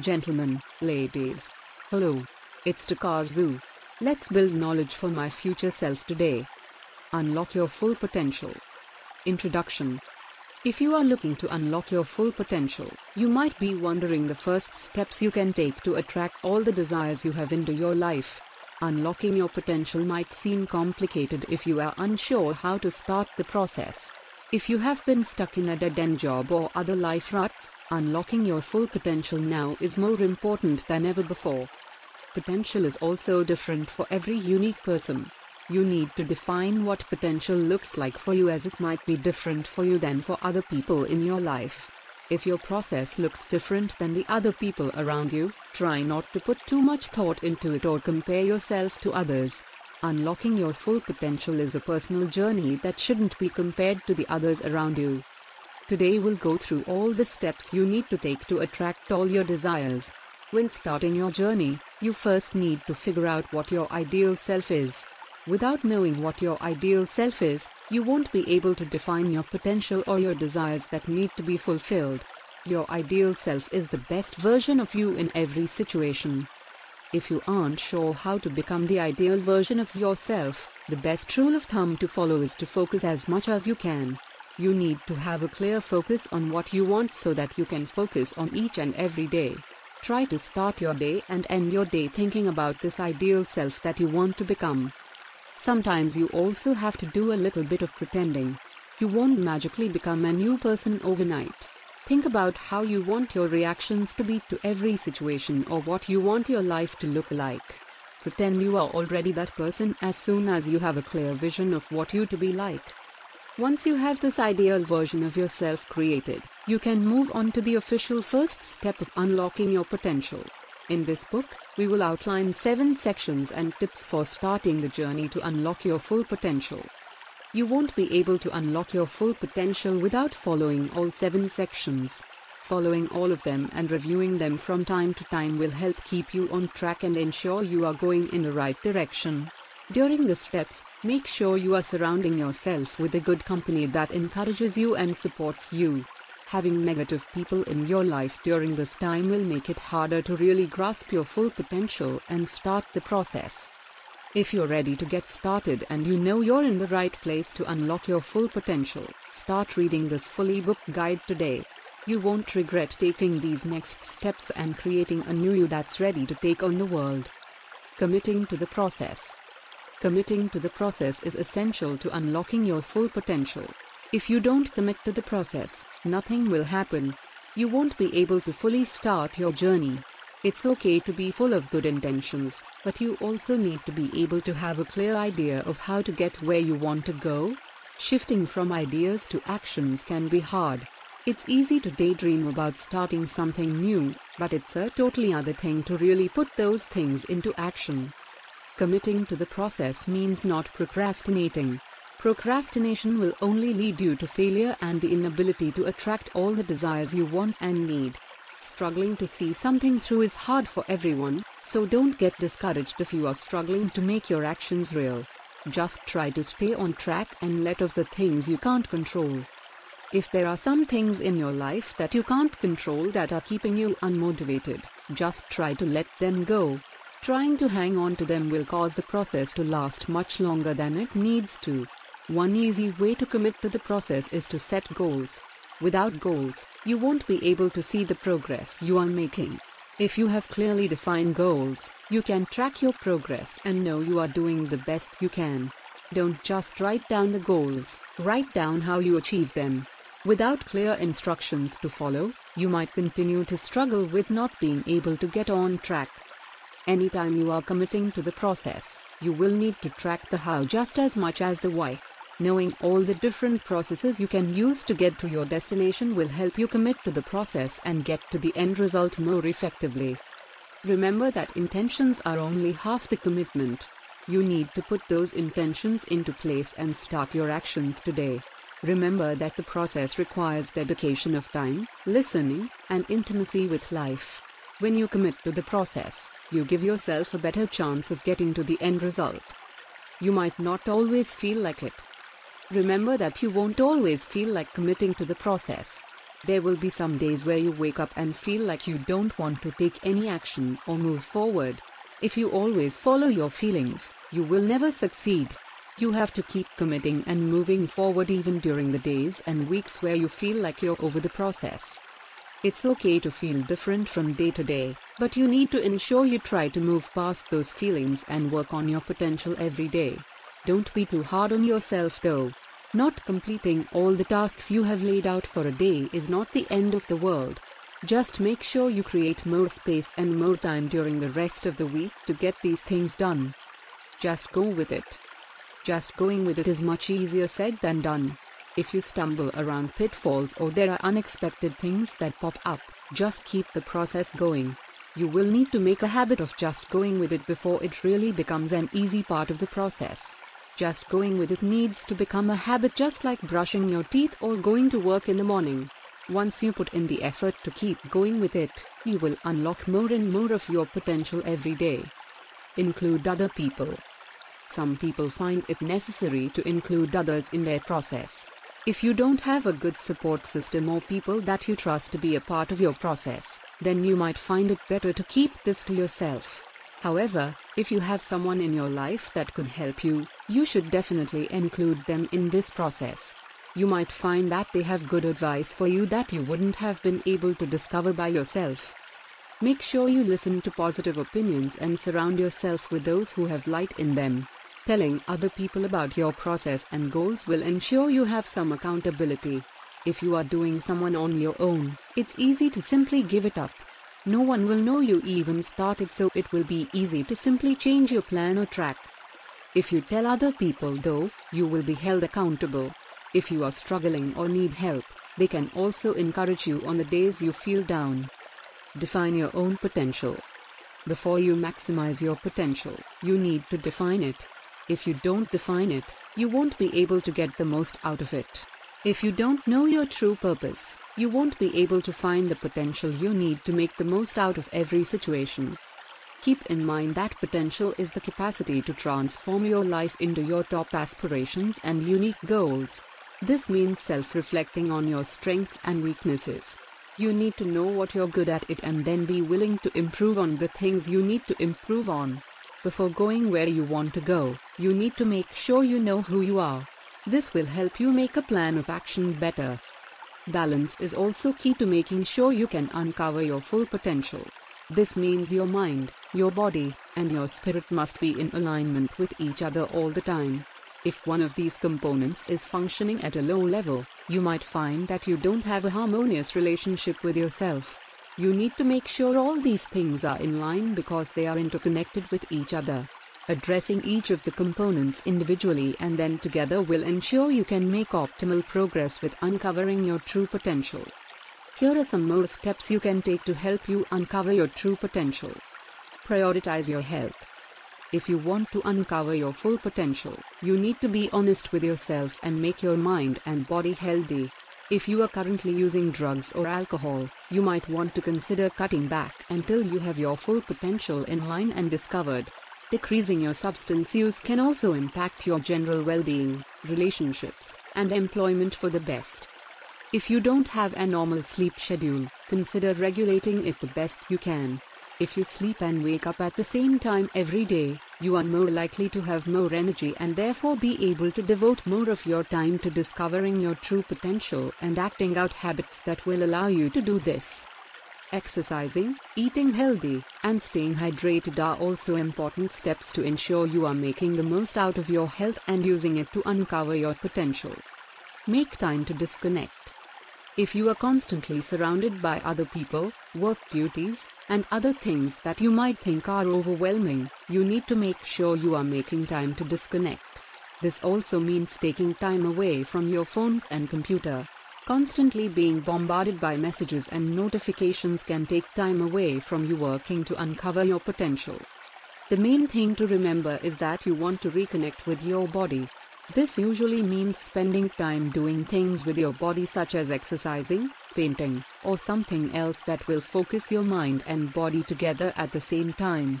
Gentlemen, ladies. Hello. It's Takazun. Let's build knowledge for my future self today. Unlock your full potential. Introduction If you are looking to unlock your full potential, you might be wondering the first steps you can take to attract all the desires you have into your life. Unlocking your potential might seem complicated if you are unsure how to start the process. If you have been stuck in a dead end job or other life ruts, unlocking your full potential now is more important than ever before. Potential is also different for every unique person. You need to define what potential looks like for you as it might be different for you than for other people in your life. If your process looks different than the other people around you, try not to put too much thought into it or compare yourself to others. Unlocking your full potential is a personal journey that shouldn't be compared to the others around you. Today we'll go through all the steps you need to take to attract all your desires. When starting your journey, you first need to figure out what your ideal self is. Without knowing what your ideal self is, you won't be able to define your potential or your desires that need to be fulfilled. Your ideal self is the best version of you in every situation. If you aren't sure how to become the ideal version of yourself, the best rule of thumb to follow is to focus as much as you can. You need to have a clear focus on what you want so that you can focus on each and every day. Try to start your day and end your day thinking about this ideal self that you want to become. Sometimes you also have to do a little bit of pretending. You won't magically become a new person overnight. Think about how you want your reactions to be to every situation or what you want your life to look like. Pretend you are already that person as soon as you have a clear vision of what you to be like. Once you have this ideal version of yourself created, you can move on to the official first step of unlocking your potential. In this book, we will outline seven sections and tips for starting the journey to unlock your full potential. You won't be able to unlock your full potential without following all seven sections. Following all of them and reviewing them from time to time will help keep you on track and ensure you are going in the right direction. During the steps, make sure you are surrounding yourself with a good company that encourages you and supports you. Having negative people in your life during this time will make it harder to really grasp your full potential and start the process. If you're ready to get started and you know you're in the right place to unlock your full potential, start reading this full ebook guide today. You won't regret taking these next steps and creating a new you that's ready to take on the world. Committing to the process. Committing to the process is essential to unlocking your full potential. If you don't commit to the process, nothing will happen. You won't be able to fully start your journey. It's okay to be full of good intentions, but you also need to be able to have a clear idea of how to get where you want to go. Shifting from ideas to actions can be hard. It's easy to daydream about starting something new, but it's a totally other thing to really put those things into action. Committing to the process means not procrastinating. Procrastination will only lead you to failure and the inability to attract all the desires you want and need. Struggling to see something through is hard for everyone, so don't get discouraged if you are struggling to make your actions real. Just try to stay on track and let of the things you can't control. If there are some things in your life that you can't control that are keeping you unmotivated, just try to let them go. Trying to hang on to them will cause the process to last much longer than it needs to. One easy way to commit to the process is to set goals. Without goals, you won't be able to see the progress you are making. If you have clearly defined goals, you can track your progress and know you are doing the best you can. Don't just write down the goals, write down how you achieve them. Without clear instructions to follow, you might continue to struggle with not being able to get on track. Anytime you are committing to the process, you will need to track the how just as much as the why. Knowing all the different processes you can use to get to your destination will help you commit to the process and get to the end result more effectively. Remember that intentions are only half the commitment. You need to put those intentions into place and start your actions today. Remember that the process requires dedication of time, listening, and intimacy with life. When you commit to the process, you give yourself a better chance of getting to the end result. You might not always feel like it. Remember that you won't always feel like committing to the process. There will be some days where you wake up and feel like you don't want to take any action or move forward. If you always follow your feelings, you will never succeed. You have to keep committing and moving forward even during the days and weeks where you feel like you're over the process. It's okay to feel different from day to day, but you need to ensure you try to move past those feelings and work on your potential every day. Don't be too hard on yourself though. Not completing all the tasks you have laid out for a day is not the end of the world. Just make sure you create more space and more time during the rest of the week to get these things done. Just go with it. Just going with it is much easier said than done. If you stumble around pitfalls or there are unexpected things that pop up, just keep the process going. You will need to make a habit of just going with it before it really becomes an easy part of the process. Just going with it needs to become a habit just like brushing your teeth or going to work in the morning. Once you put in the effort to keep going with it, you will unlock more and more of your potential every day. Include other people. Some people find it necessary to include others in their process. If you don't have a good support system or people that you trust to be a part of your process, then you might find it better to keep this to yourself. However, if you have someone in your life that could help you, you should definitely include them in this process. You might find that they have good advice for you that you wouldn't have been able to discover by yourself. Make sure you listen to positive opinions and surround yourself with those who have light in them. Telling other people about your process and goals will ensure you have some accountability. If you are doing someone on your own, it's easy to simply give it up. No one will know you even started so it will be easy to simply change your plan or track. If you tell other people though, you will be held accountable. If you are struggling or need help, they can also encourage you on the days you feel down. Define your own potential. Before you maximize your potential, you need to define it. If you don't define it, you won't be able to get the most out of it. If you don't know your true purpose, you won't be able to find the potential you need to make the most out of every situation. Keep in mind that potential is the capacity to transform your life into your top aspirations and unique goals. This means self reflecting on your strengths and weaknesses. You need to know what you're good at it and then be willing to improve on the things you need to improve on. Before going where you want to go, you need to make sure you know who you are. This will help you make a plan of action better. Balance is also key to making sure you can uncover your full potential. This means your mind, your body, and your spirit must be in alignment with each other all the time. If one of these components is functioning at a low level, you might find that you don't have a harmonious relationship with yourself. You need to make sure all these things are in line because they are interconnected with each other. Addressing each of the components individually and then together will ensure you can make optimal progress with uncovering your true potential. Here are some more steps you can take to help you uncover your true potential. Prioritize your health. If you want to uncover your full potential, you need to be honest with yourself and make your mind and body healthy. If you are currently using drugs or alcohol, you might want to consider cutting back until you have your full potential in line and discovered. Decreasing your substance use can also impact your general well being, relationships, and employment for the best. If you don't have a normal sleep schedule, consider regulating it the best you can. If you sleep and wake up at the same time every day, you are more likely to have more energy and therefore be able to devote more of your time to discovering your true potential and acting out habits that will allow you to do this. Exercising, eating healthy, and staying hydrated are also important steps to ensure you are making the most out of your health and using it to uncover your potential. Make time to disconnect. If you are constantly surrounded by other people, work duties, and other things that you might think are overwhelming, you need to make sure you are making time to disconnect. This also means taking time away from your phones and computer. Constantly being bombarded by messages and notifications can take time away from you working to uncover your potential. The main thing to remember is that you want to reconnect with your body. This usually means spending time doing things with your body, such as exercising, painting, or something else that will focus your mind and body together at the same time.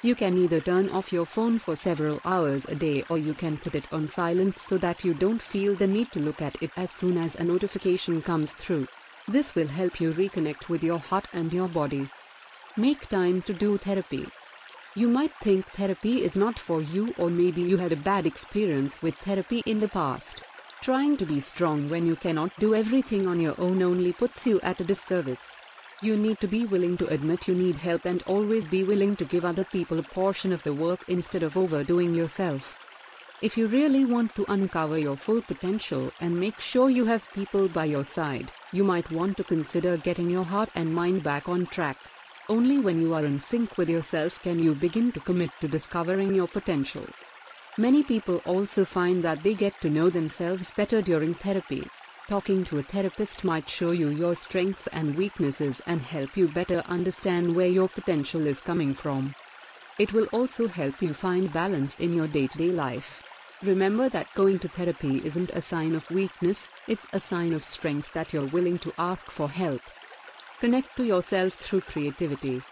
You can either turn off your phone for several hours a day or you can put it on silent so that you don't feel the need to look at it as soon as a notification comes through. This will help you reconnect with your heart and your body. Make time to do therapy. You might think therapy is not for you, or maybe you had a bad experience with therapy in the past. Trying to be strong when you cannot do everything on your own only puts you at a disservice. You need to be willing to admit you need help and always be willing to give other people a portion of the work instead of overdoing yourself. If you really want to uncover your full potential and make sure you have people by your side, you might want to consider getting your heart and mind back on track. Only when you are in sync with yourself can you begin to commit to discovering your potential. Many people also find that they get to know themselves better during therapy. Talking to a therapist might show you your strengths and weaknesses and help you better understand where your potential is coming from. It will also help you find balance in your day to day life. Remember that going to therapy isn't a sign of weakness, it's a sign of strength that you're willing to ask for help. Connect to yourself through creativity.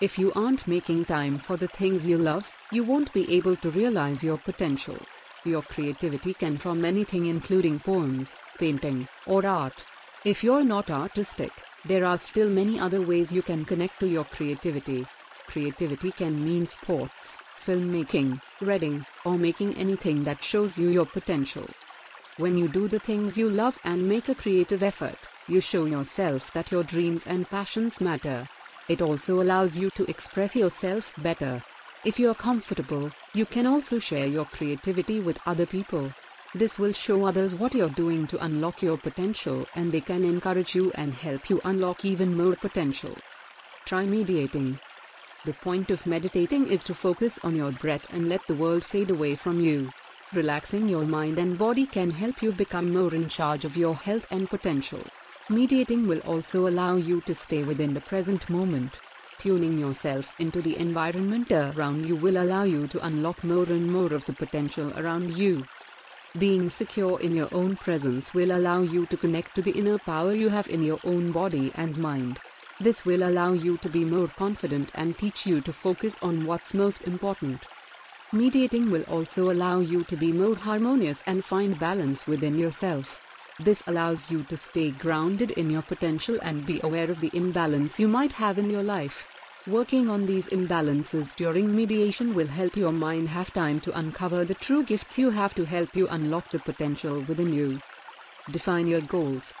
If you aren't making time for the things you love, you won't be able to realize your potential. Your creativity can from anything including poems, painting, or art. If you're not artistic, there are still many other ways you can connect to your creativity. Creativity can mean sports, filmmaking, reading, or making anything that shows you your potential. When you do the things you love and make a creative effort, you show yourself that your dreams and passions matter. It also allows you to express yourself better. If you're comfortable, you can also share your creativity with other people. This will show others what you're doing to unlock your potential and they can encourage you and help you unlock even more potential. Try meditating. The point of meditating is to focus on your breath and let the world fade away from you. Relaxing your mind and body can help you become more in charge of your health and potential. Meditating will also allow you to stay within the present moment. Tuning yourself into the environment around you will allow you to unlock more and more of the potential around you. Being secure in your own presence will allow you to connect to the inner power you have in your own body and mind. This will allow you to be more confident and teach you to focus on what's most important. Meditating will also allow you to be more harmonious and find balance within yourself. This allows you to stay grounded in your potential and be aware of the imbalance you might have in your life. Working on these imbalances during mediation will help your mind have time to uncover the true gifts you have to help you unlock the potential within you. Define your goals.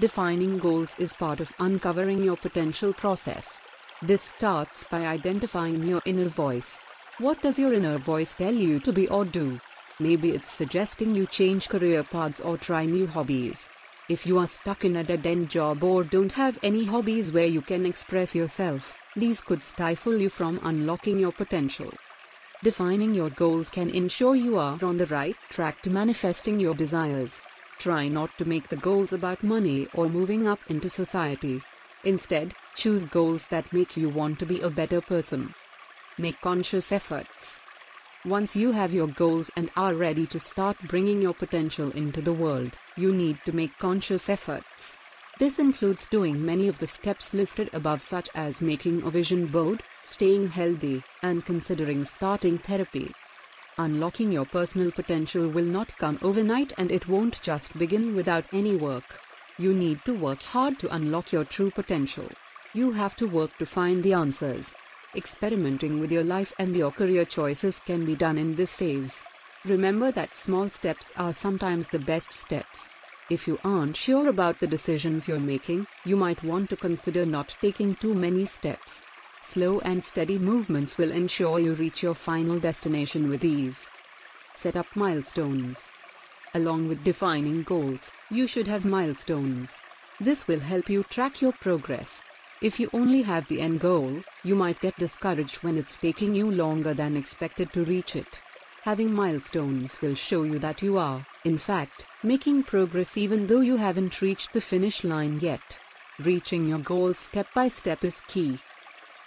Defining goals is part of uncovering your potential process. This starts by identifying your inner voice. What does your inner voice tell you to be or do? Maybe it's suggesting you change career paths or try new hobbies. If you are stuck in a dead end job or don't have any hobbies where you can express yourself, these could stifle you from unlocking your potential. Defining your goals can ensure you are on the right track to manifesting your desires. Try not to make the goals about money or moving up into society. Instead, choose goals that make you want to be a better person. Make conscious efforts. Once you have your goals and are ready to start bringing your potential into the world, you need to make conscious efforts. This includes doing many of the steps listed above, such as making a vision board, staying healthy, and considering starting therapy. Unlocking your personal potential will not come overnight and it won't just begin without any work. You need to work hard to unlock your true potential. You have to work to find the answers. Experimenting with your life and your career choices can be done in this phase. Remember that small steps are sometimes the best steps. If you aren't sure about the decisions you're making, you might want to consider not taking too many steps. Slow and steady movements will ensure you reach your final destination with ease. Set up milestones. Along with defining goals, you should have milestones. This will help you track your progress. If you only have the end goal, you might get discouraged when it's taking you longer than expected to reach it. Having milestones will show you that you are, in fact, making progress even though you haven't reached the finish line yet. Reaching your goals step by step is key.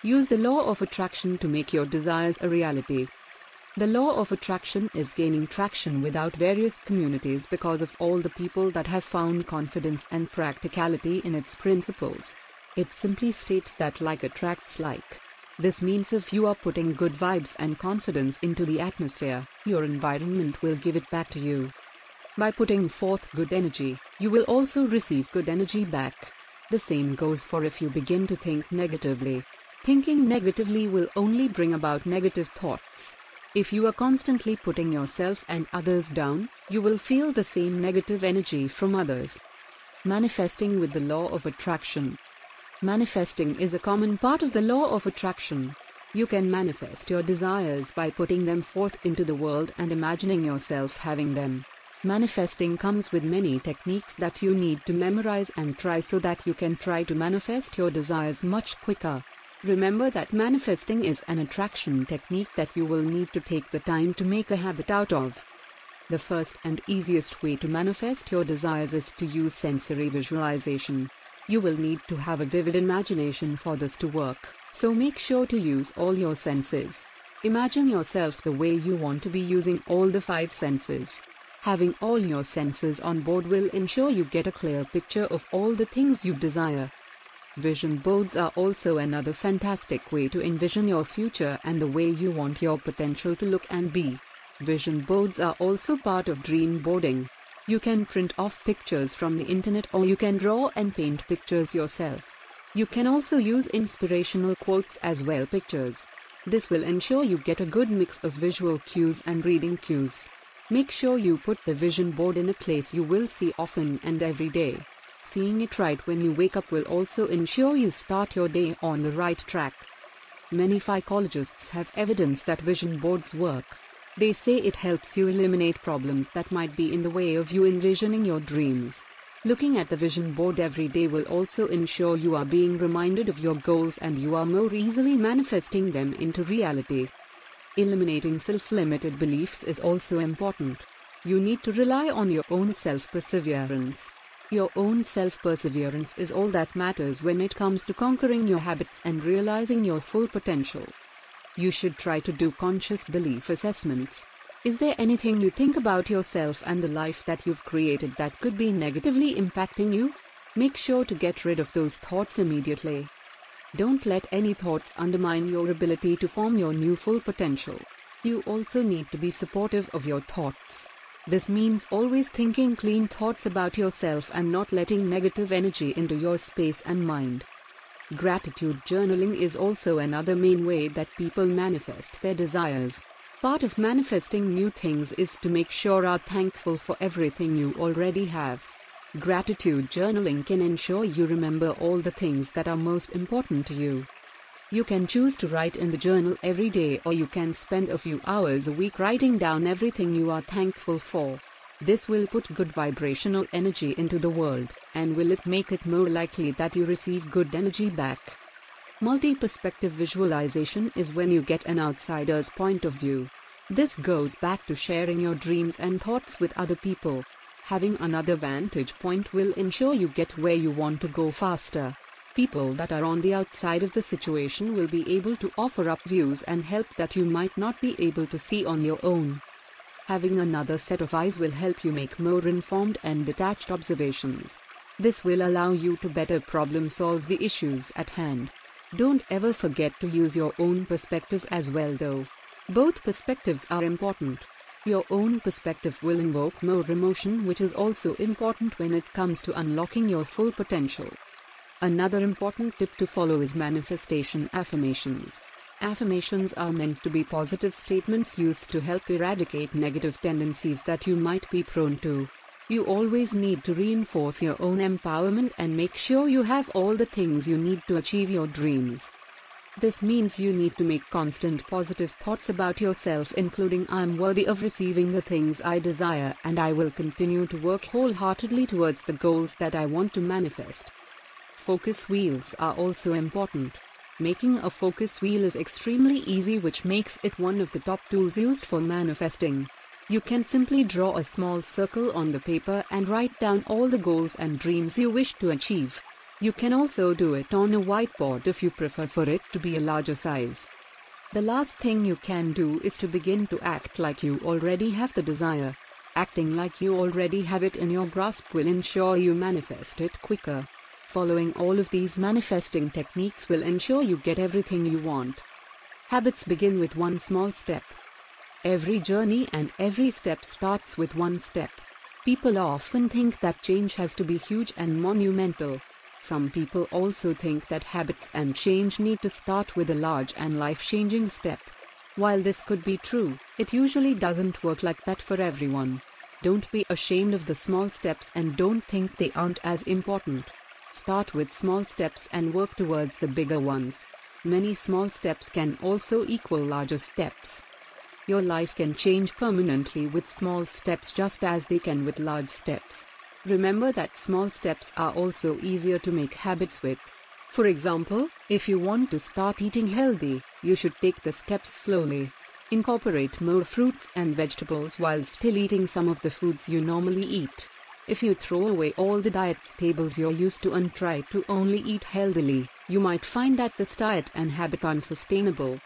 Use the law of attraction to make your desires a reality. The law of attraction is gaining traction without various communities because of all the people that have found confidence and practicality in its principles. It simply states that like attracts like. This means if you are putting good vibes and confidence into the atmosphere, your environment will give it back to you. By putting forth good energy, you will also receive good energy back. The same goes for if you begin to think negatively. Thinking negatively will only bring about negative thoughts. If you are constantly putting yourself and others down, you will feel the same negative energy from others. Manifesting with the law of attraction. Manifesting is a common part of the law of attraction. You can manifest your desires by putting them forth into the world and imagining yourself having them. Manifesting comes with many techniques that you need to memorize and try so that you can try to manifest your desires much quicker. Remember that manifesting is an attraction technique that you will need to take the time to make a habit out of. The first and easiest way to manifest your desires is to use sensory visualization. You will need to have a vivid imagination for this to work, so make sure to use all your senses. Imagine yourself the way you want to be using all the five senses. Having all your senses on board will ensure you get a clear picture of all the things you desire. Vision boards are also another fantastic way to envision your future and the way you want your potential to look and be. Vision boards are also part of dream boarding. You can print off pictures from the internet or you can draw and paint pictures yourself. You can also use inspirational quotes as well pictures. This will ensure you get a good mix of visual cues and reading cues. Make sure you put the vision board in a place you will see often and every day. Seeing it right when you wake up will also ensure you start your day on the right track. Many psychologists have evidence that vision boards work. They say it helps you eliminate problems that might be in the way of you envisioning your dreams. Looking at the vision board every day will also ensure you are being reminded of your goals and you are more easily manifesting them into reality. Eliminating self limited beliefs is also important. You need to rely on your own self perseverance. Your own self perseverance is all that matters when it comes to conquering your habits and realizing your full potential. You should try to do conscious belief assessments. Is there anything you think about yourself and the life that you've created that could be negatively impacting you? Make sure to get rid of those thoughts immediately. Don't let any thoughts undermine your ability to form your new full potential. You also need to be supportive of your thoughts. This means always thinking clean thoughts about yourself and not letting negative energy into your space and mind. Gratitude journaling is also another main way that people manifest their desires. Part of manifesting new things is to make sure are thankful for everything you already have. Gratitude journaling can ensure you remember all the things that are most important to you. You can choose to write in the journal every day or you can spend a few hours a week writing down everything you are thankful for. This will put good vibrational energy into the world, and will it make it more likely that you receive good energy back. Multi perspective visualization is when you get an outsider's point of view. This goes back to sharing your dreams and thoughts with other people. Having another vantage point will ensure you get where you want to go faster. People that are on the outside of the situation will be able to offer up views and help that you might not be able to see on your own. Having another set of eyes will help you make more informed and detached observations. This will allow you to better problem solve the issues at hand. Don't ever forget to use your own perspective as well, though. Both perspectives are important. Your own perspective will invoke more emotion, which is also important when it comes to unlocking your full potential. Another important tip to follow is manifestation affirmations. Affirmations are meant to be positive statements used to help eradicate negative tendencies that you might be prone to. You always need to reinforce your own empowerment and make sure you have all the things you need to achieve your dreams. This means you need to make constant positive thoughts about yourself, including I am worthy of receiving the things I desire and I will continue to work wholeheartedly towards the goals that I want to manifest. Focus wheels are also important. Making a focus wheel is extremely easy, which makes it one of the top tools used for manifesting. You can simply draw a small circle on the paper and write down all the goals and dreams you wish to achieve. You can also do it on a whiteboard if you prefer for it to be a larger size. The last thing you can do is to begin to act like you already have the desire. Acting like you already have it in your grasp will ensure you manifest it quicker. Following all of these manifesting techniques will ensure you get everything you want. Habits begin with one small step. Every journey and every step starts with one step. People often think that change has to be huge and monumental. Some people also think that habits and change need to start with a large and life changing step. While this could be true, it usually doesn't work like that for everyone. Don't be ashamed of the small steps and don't think they aren't as important. Start with small steps and work towards the bigger ones. Many small steps can also equal larger steps. Your life can change permanently with small steps just as they can with large steps. Remember that small steps are also easier to make habits with. For example, if you want to start eating healthy, you should take the steps slowly. Incorporate more fruits and vegetables while still eating some of the foods you normally eat. If you throw away all the diet staples you're used to and try to only eat healthily, you might find that this diet and habit unsustainable.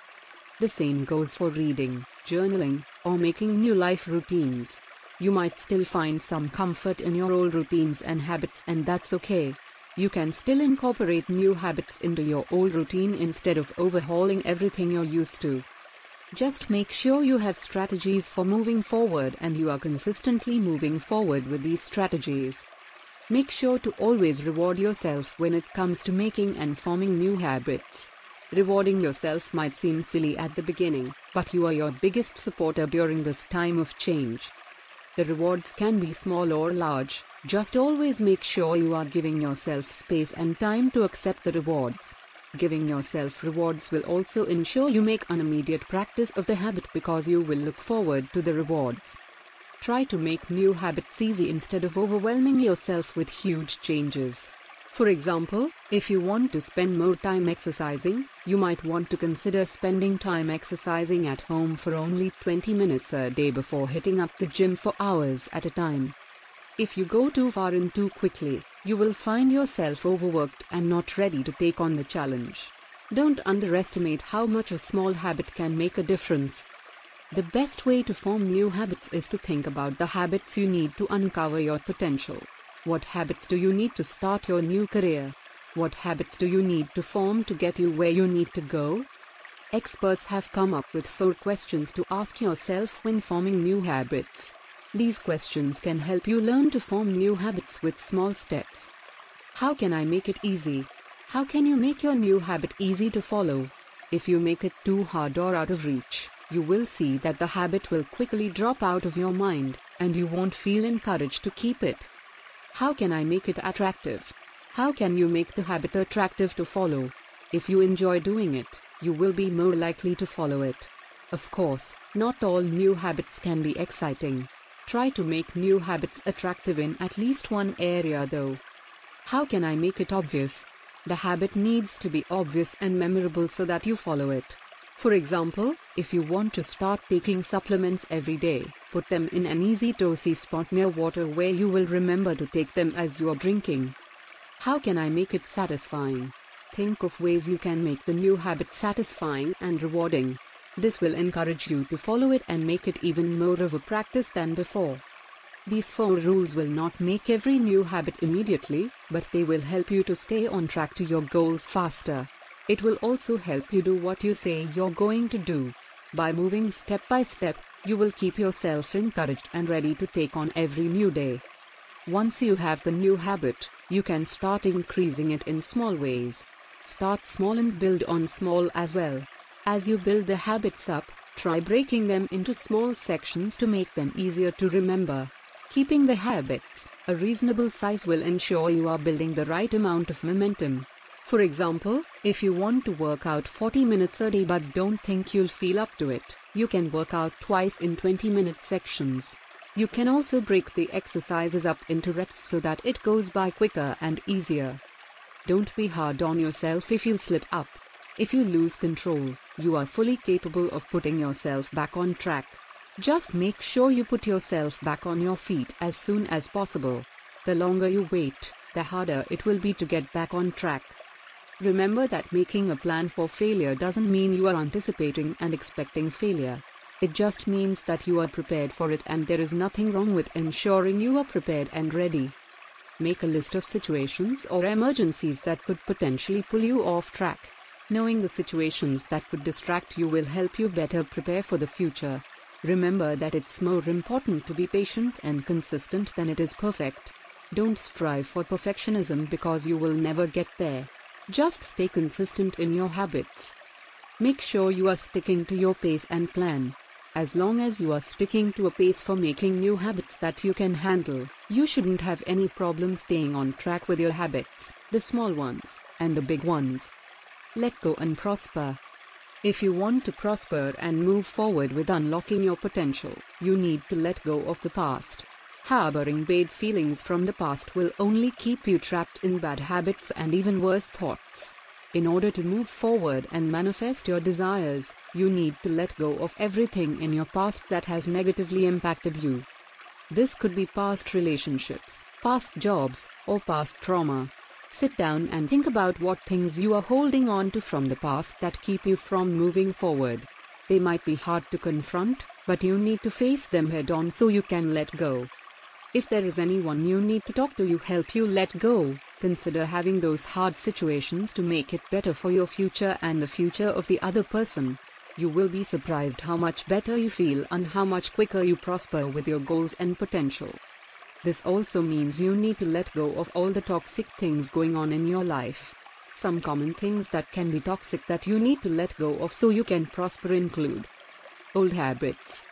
The same goes for reading, journaling, or making new life routines. You might still find some comfort in your old routines and habits, and that's okay. You can still incorporate new habits into your old routine instead of overhauling everything you're used to. Just make sure you have strategies for moving forward and you are consistently moving forward with these strategies. Make sure to always reward yourself when it comes to making and forming new habits. Rewarding yourself might seem silly at the beginning, but you are your biggest supporter during this time of change. The rewards can be small or large, just always make sure you are giving yourself space and time to accept the rewards. Giving yourself rewards will also ensure you make an immediate practice of the habit because you will look forward to the rewards. Try to make new habits easy instead of overwhelming yourself with huge changes. For example, if you want to spend more time exercising, you might want to consider spending time exercising at home for only 20 minutes a day before hitting up the gym for hours at a time. If you go too far and too quickly, you will find yourself overworked and not ready to take on the challenge. Don't underestimate how much a small habit can make a difference. The best way to form new habits is to think about the habits you need to uncover your potential. What habits do you need to start your new career? What habits do you need to form to get you where you need to go? Experts have come up with four questions to ask yourself when forming new habits. These questions can help you learn to form new habits with small steps. How can I make it easy? How can you make your new habit easy to follow? If you make it too hard or out of reach, you will see that the habit will quickly drop out of your mind, and you won't feel encouraged to keep it. How can I make it attractive? How can you make the habit attractive to follow? If you enjoy doing it, you will be more likely to follow it. Of course, not all new habits can be exciting. Try to make new habits attractive in at least one area though. How can I make it obvious? The habit needs to be obvious and memorable so that you follow it. For example, if you want to start taking supplements every day, put them in an easy see spot near water where you will remember to take them as you are drinking. How can I make it satisfying? Think of ways you can make the new habit satisfying and rewarding. This will encourage you to follow it and make it even more of a practice than before. These four rules will not make every new habit immediately, but they will help you to stay on track to your goals faster. It will also help you do what you say you're going to do. By moving step by step, you will keep yourself encouraged and ready to take on every new day. Once you have the new habit, you can start increasing it in small ways. Start small and build on small as well. As you build the habits up, try breaking them into small sections to make them easier to remember. Keeping the habits a reasonable size will ensure you are building the right amount of momentum. For example, if you want to work out 40 minutes a day but don't think you'll feel up to it, you can work out twice in 20 minute sections. You can also break the exercises up into reps so that it goes by quicker and easier. Don't be hard on yourself if you slip up. If you lose control, you are fully capable of putting yourself back on track. Just make sure you put yourself back on your feet as soon as possible. The longer you wait, the harder it will be to get back on track. Remember that making a plan for failure doesn't mean you are anticipating and expecting failure. It just means that you are prepared for it and there is nothing wrong with ensuring you are prepared and ready. Make a list of situations or emergencies that could potentially pull you off track. Knowing the situations that could distract you will help you better prepare for the future. Remember that it's more important to be patient and consistent than it is perfect. Don't strive for perfectionism because you will never get there. Just stay consistent in your habits. Make sure you are sticking to your pace and plan. As long as you are sticking to a pace for making new habits that you can handle, you shouldn't have any problem staying on track with your habits, the small ones, and the big ones. Let go and prosper. If you want to prosper and move forward with unlocking your potential, you need to let go of the past. Harboring bad feelings from the past will only keep you trapped in bad habits and even worse thoughts. In order to move forward and manifest your desires, you need to let go of everything in your past that has negatively impacted you. This could be past relationships, past jobs, or past trauma. Sit down and think about what things you are holding on to from the past that keep you from moving forward. They might be hard to confront, but you need to face them head on so you can let go. If there is anyone you need to talk to you help you let go, consider having those hard situations to make it better for your future and the future of the other person. You will be surprised how much better you feel and how much quicker you prosper with your goals and potential. This also means you need to let go of all the toxic things going on in your life. Some common things that can be toxic that you need to let go of so you can prosper include old habits.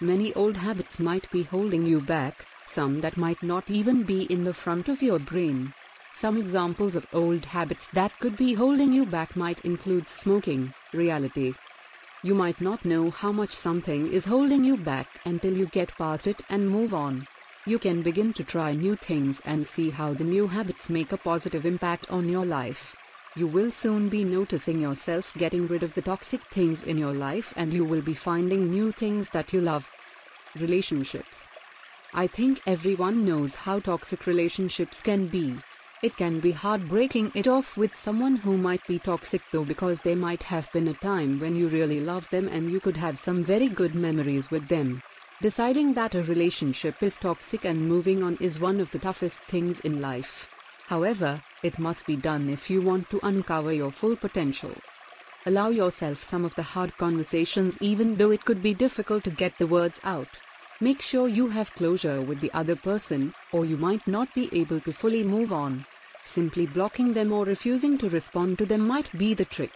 Many old habits might be holding you back, some that might not even be in the front of your brain. Some examples of old habits that could be holding you back might include smoking, reality. You might not know how much something is holding you back until you get past it and move on. You can begin to try new things and see how the new habits make a positive impact on your life. You will soon be noticing yourself getting rid of the toxic things in your life and you will be finding new things that you love. Relationships. I think everyone knows how toxic relationships can be. It can be hard breaking it off with someone who might be toxic though because there might have been a time when you really loved them and you could have some very good memories with them. Deciding that a relationship is toxic and moving on is one of the toughest things in life. However, it must be done if you want to uncover your full potential. Allow yourself some of the hard conversations even though it could be difficult to get the words out. Make sure you have closure with the other person, or you might not be able to fully move on. Simply blocking them or refusing to respond to them might be the trick.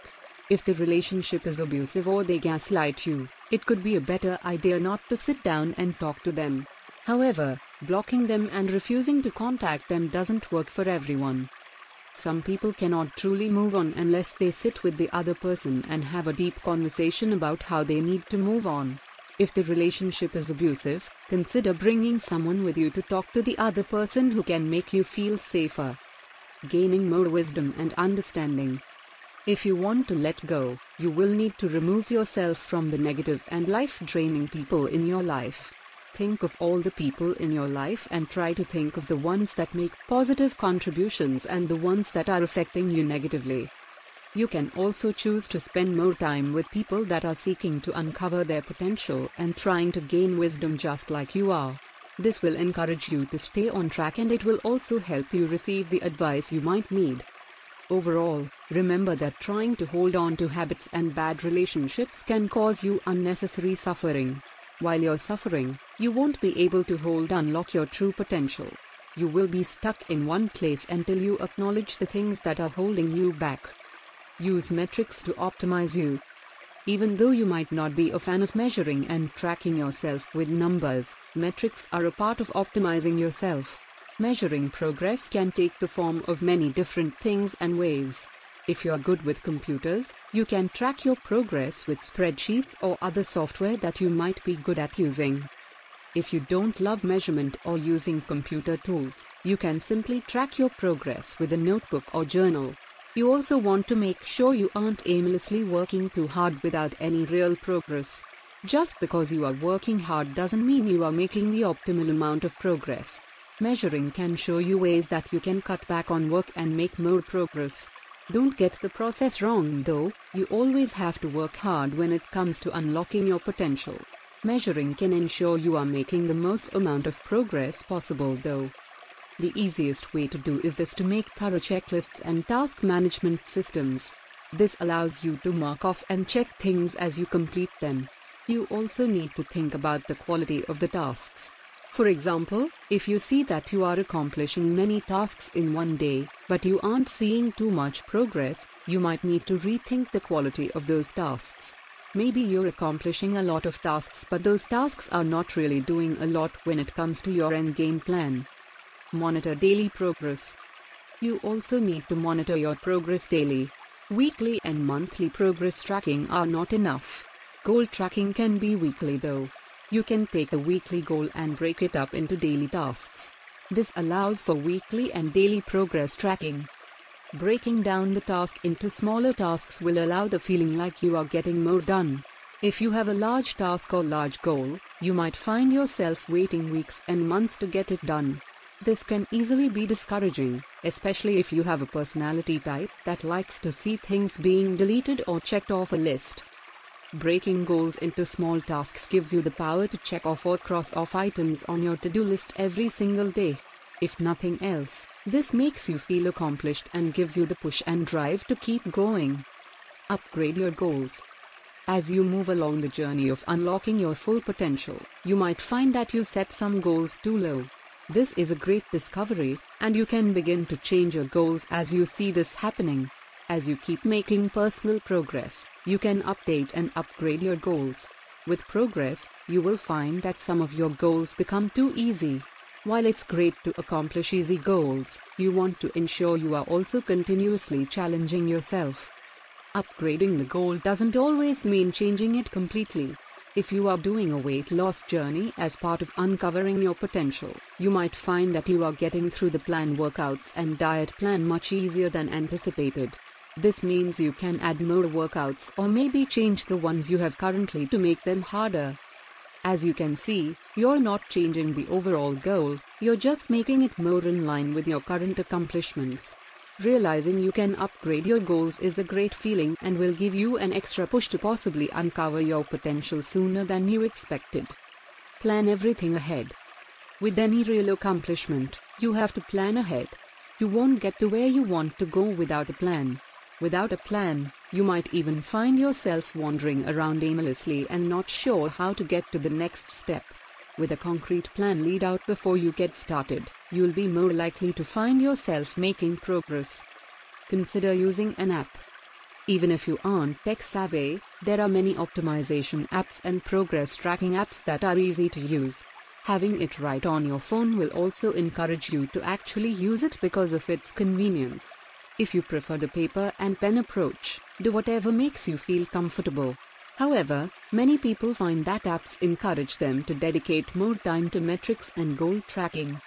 If the relationship is abusive or they gaslight you, it could be a better idea not to sit down and talk to them. However, blocking them and refusing to contact them doesn't work for everyone. Some people cannot truly move on unless they sit with the other person and have a deep conversation about how they need to move on. If the relationship is abusive, consider bringing someone with you to talk to the other person who can make you feel safer. Gaining more wisdom and understanding. If you want to let go, you will need to remove yourself from the negative and life draining people in your life. Think of all the people in your life and try to think of the ones that make positive contributions and the ones that are affecting you negatively. You can also choose to spend more time with people that are seeking to uncover their potential and trying to gain wisdom just like you are. This will encourage you to stay on track and it will also help you receive the advice you might need. Overall, remember that trying to hold on to habits and bad relationships can cause you unnecessary suffering. While you're suffering, you won't be able to hold unlock your true potential. You will be stuck in one place until you acknowledge the things that are holding you back. Use metrics to optimize you. Even though you might not be a fan of measuring and tracking yourself with numbers, metrics are a part of optimizing yourself. Measuring progress can take the form of many different things and ways. If you are good with computers, you can track your progress with spreadsheets or other software that you might be good at using. If you don't love measurement or using computer tools, you can simply track your progress with a notebook or journal. You also want to make sure you aren't aimlessly working too hard without any real progress. Just because you are working hard doesn't mean you are making the optimal amount of progress. Measuring can show you ways that you can cut back on work and make more progress. Don't get the process wrong though, you always have to work hard when it comes to unlocking your potential. Measuring can ensure you are making the most amount of progress possible though. The easiest way to do is this to make thorough checklists and task management systems. This allows you to mark off and check things as you complete them. You also need to think about the quality of the tasks. For example, if you see that you are accomplishing many tasks in one day, but you aren't seeing too much progress, you might need to rethink the quality of those tasks. Maybe you're accomplishing a lot of tasks, but those tasks are not really doing a lot when it comes to your end game plan. Monitor daily progress. You also need to monitor your progress daily. Weekly and monthly progress tracking are not enough. Goal tracking can be weekly though. You can take a weekly goal and break it up into daily tasks. This allows for weekly and daily progress tracking. Breaking down the task into smaller tasks will allow the feeling like you are getting more done. If you have a large task or large goal, you might find yourself waiting weeks and months to get it done. This can easily be discouraging, especially if you have a personality type that likes to see things being deleted or checked off a list. Breaking goals into small tasks gives you the power to check off or cross off items on your to do list every single day. If nothing else, this makes you feel accomplished and gives you the push and drive to keep going. Upgrade your goals. As you move along the journey of unlocking your full potential, you might find that you set some goals too low. This is a great discovery, and you can begin to change your goals as you see this happening. As you keep making personal progress, you can update and upgrade your goals. With progress, you will find that some of your goals become too easy, while it's great to accomplish easy goals, you want to ensure you are also continuously challenging yourself. Upgrading the goal doesn't always mean changing it completely. If you are doing a weight loss journey as part of uncovering your potential, you might find that you are getting through the plan workouts and diet plan much easier than anticipated. This means you can add more workouts or maybe change the ones you have currently to make them harder. As you can see, you're not changing the overall goal, you're just making it more in line with your current accomplishments. Realizing you can upgrade your goals is a great feeling and will give you an extra push to possibly uncover your potential sooner than you expected. Plan everything ahead. With any real accomplishment, you have to plan ahead. You won't get to where you want to go without a plan. Without a plan, you might even find yourself wandering around aimlessly and not sure how to get to the next step. With a concrete plan laid out before you get started, you'll be more likely to find yourself making progress. Consider using an app. Even if you aren't tech savvy, there are many optimization apps and progress tracking apps that are easy to use. Having it right on your phone will also encourage you to actually use it because of its convenience. If you prefer the paper and pen approach, do whatever makes you feel comfortable. However, many people find that apps encourage them to dedicate more time to metrics and goal tracking.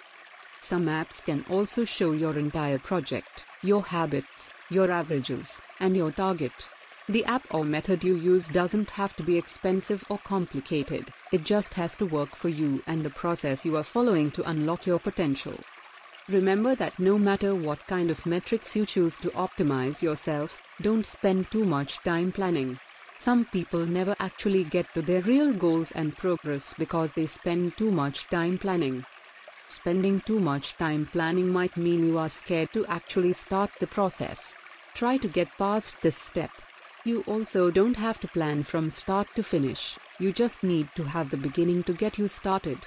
Some apps can also show your entire project, your habits, your averages, and your target. The app or method you use doesn't have to be expensive or complicated, it just has to work for you and the process you are following to unlock your potential. Remember that no matter what kind of metrics you choose to optimize yourself, don't spend too much time planning. Some people never actually get to their real goals and progress because they spend too much time planning. Spending too much time planning might mean you are scared to actually start the process. Try to get past this step. You also don't have to plan from start to finish, you just need to have the beginning to get you started.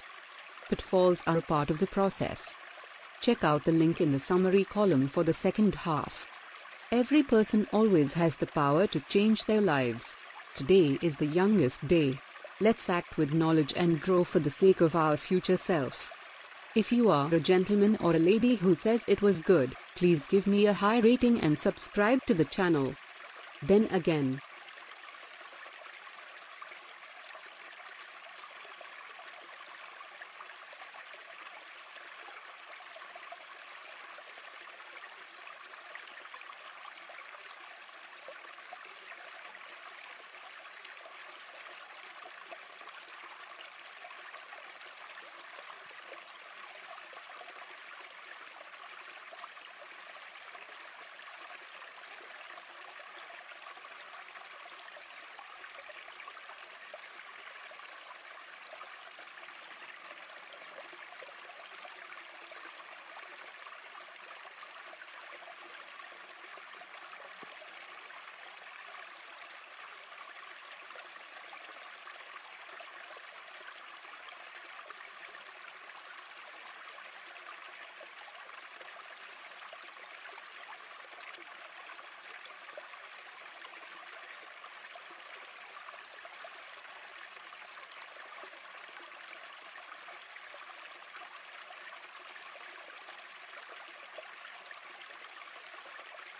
Pitfalls are a part of the process. Check out the link in the summary column for the second half. Every person always has the power to change their lives. Today is the youngest day. Let's act with knowledge and grow for the sake of our future self. If you are a gentleman or a lady who says it was good, please give me a high rating and subscribe to the channel. Then again,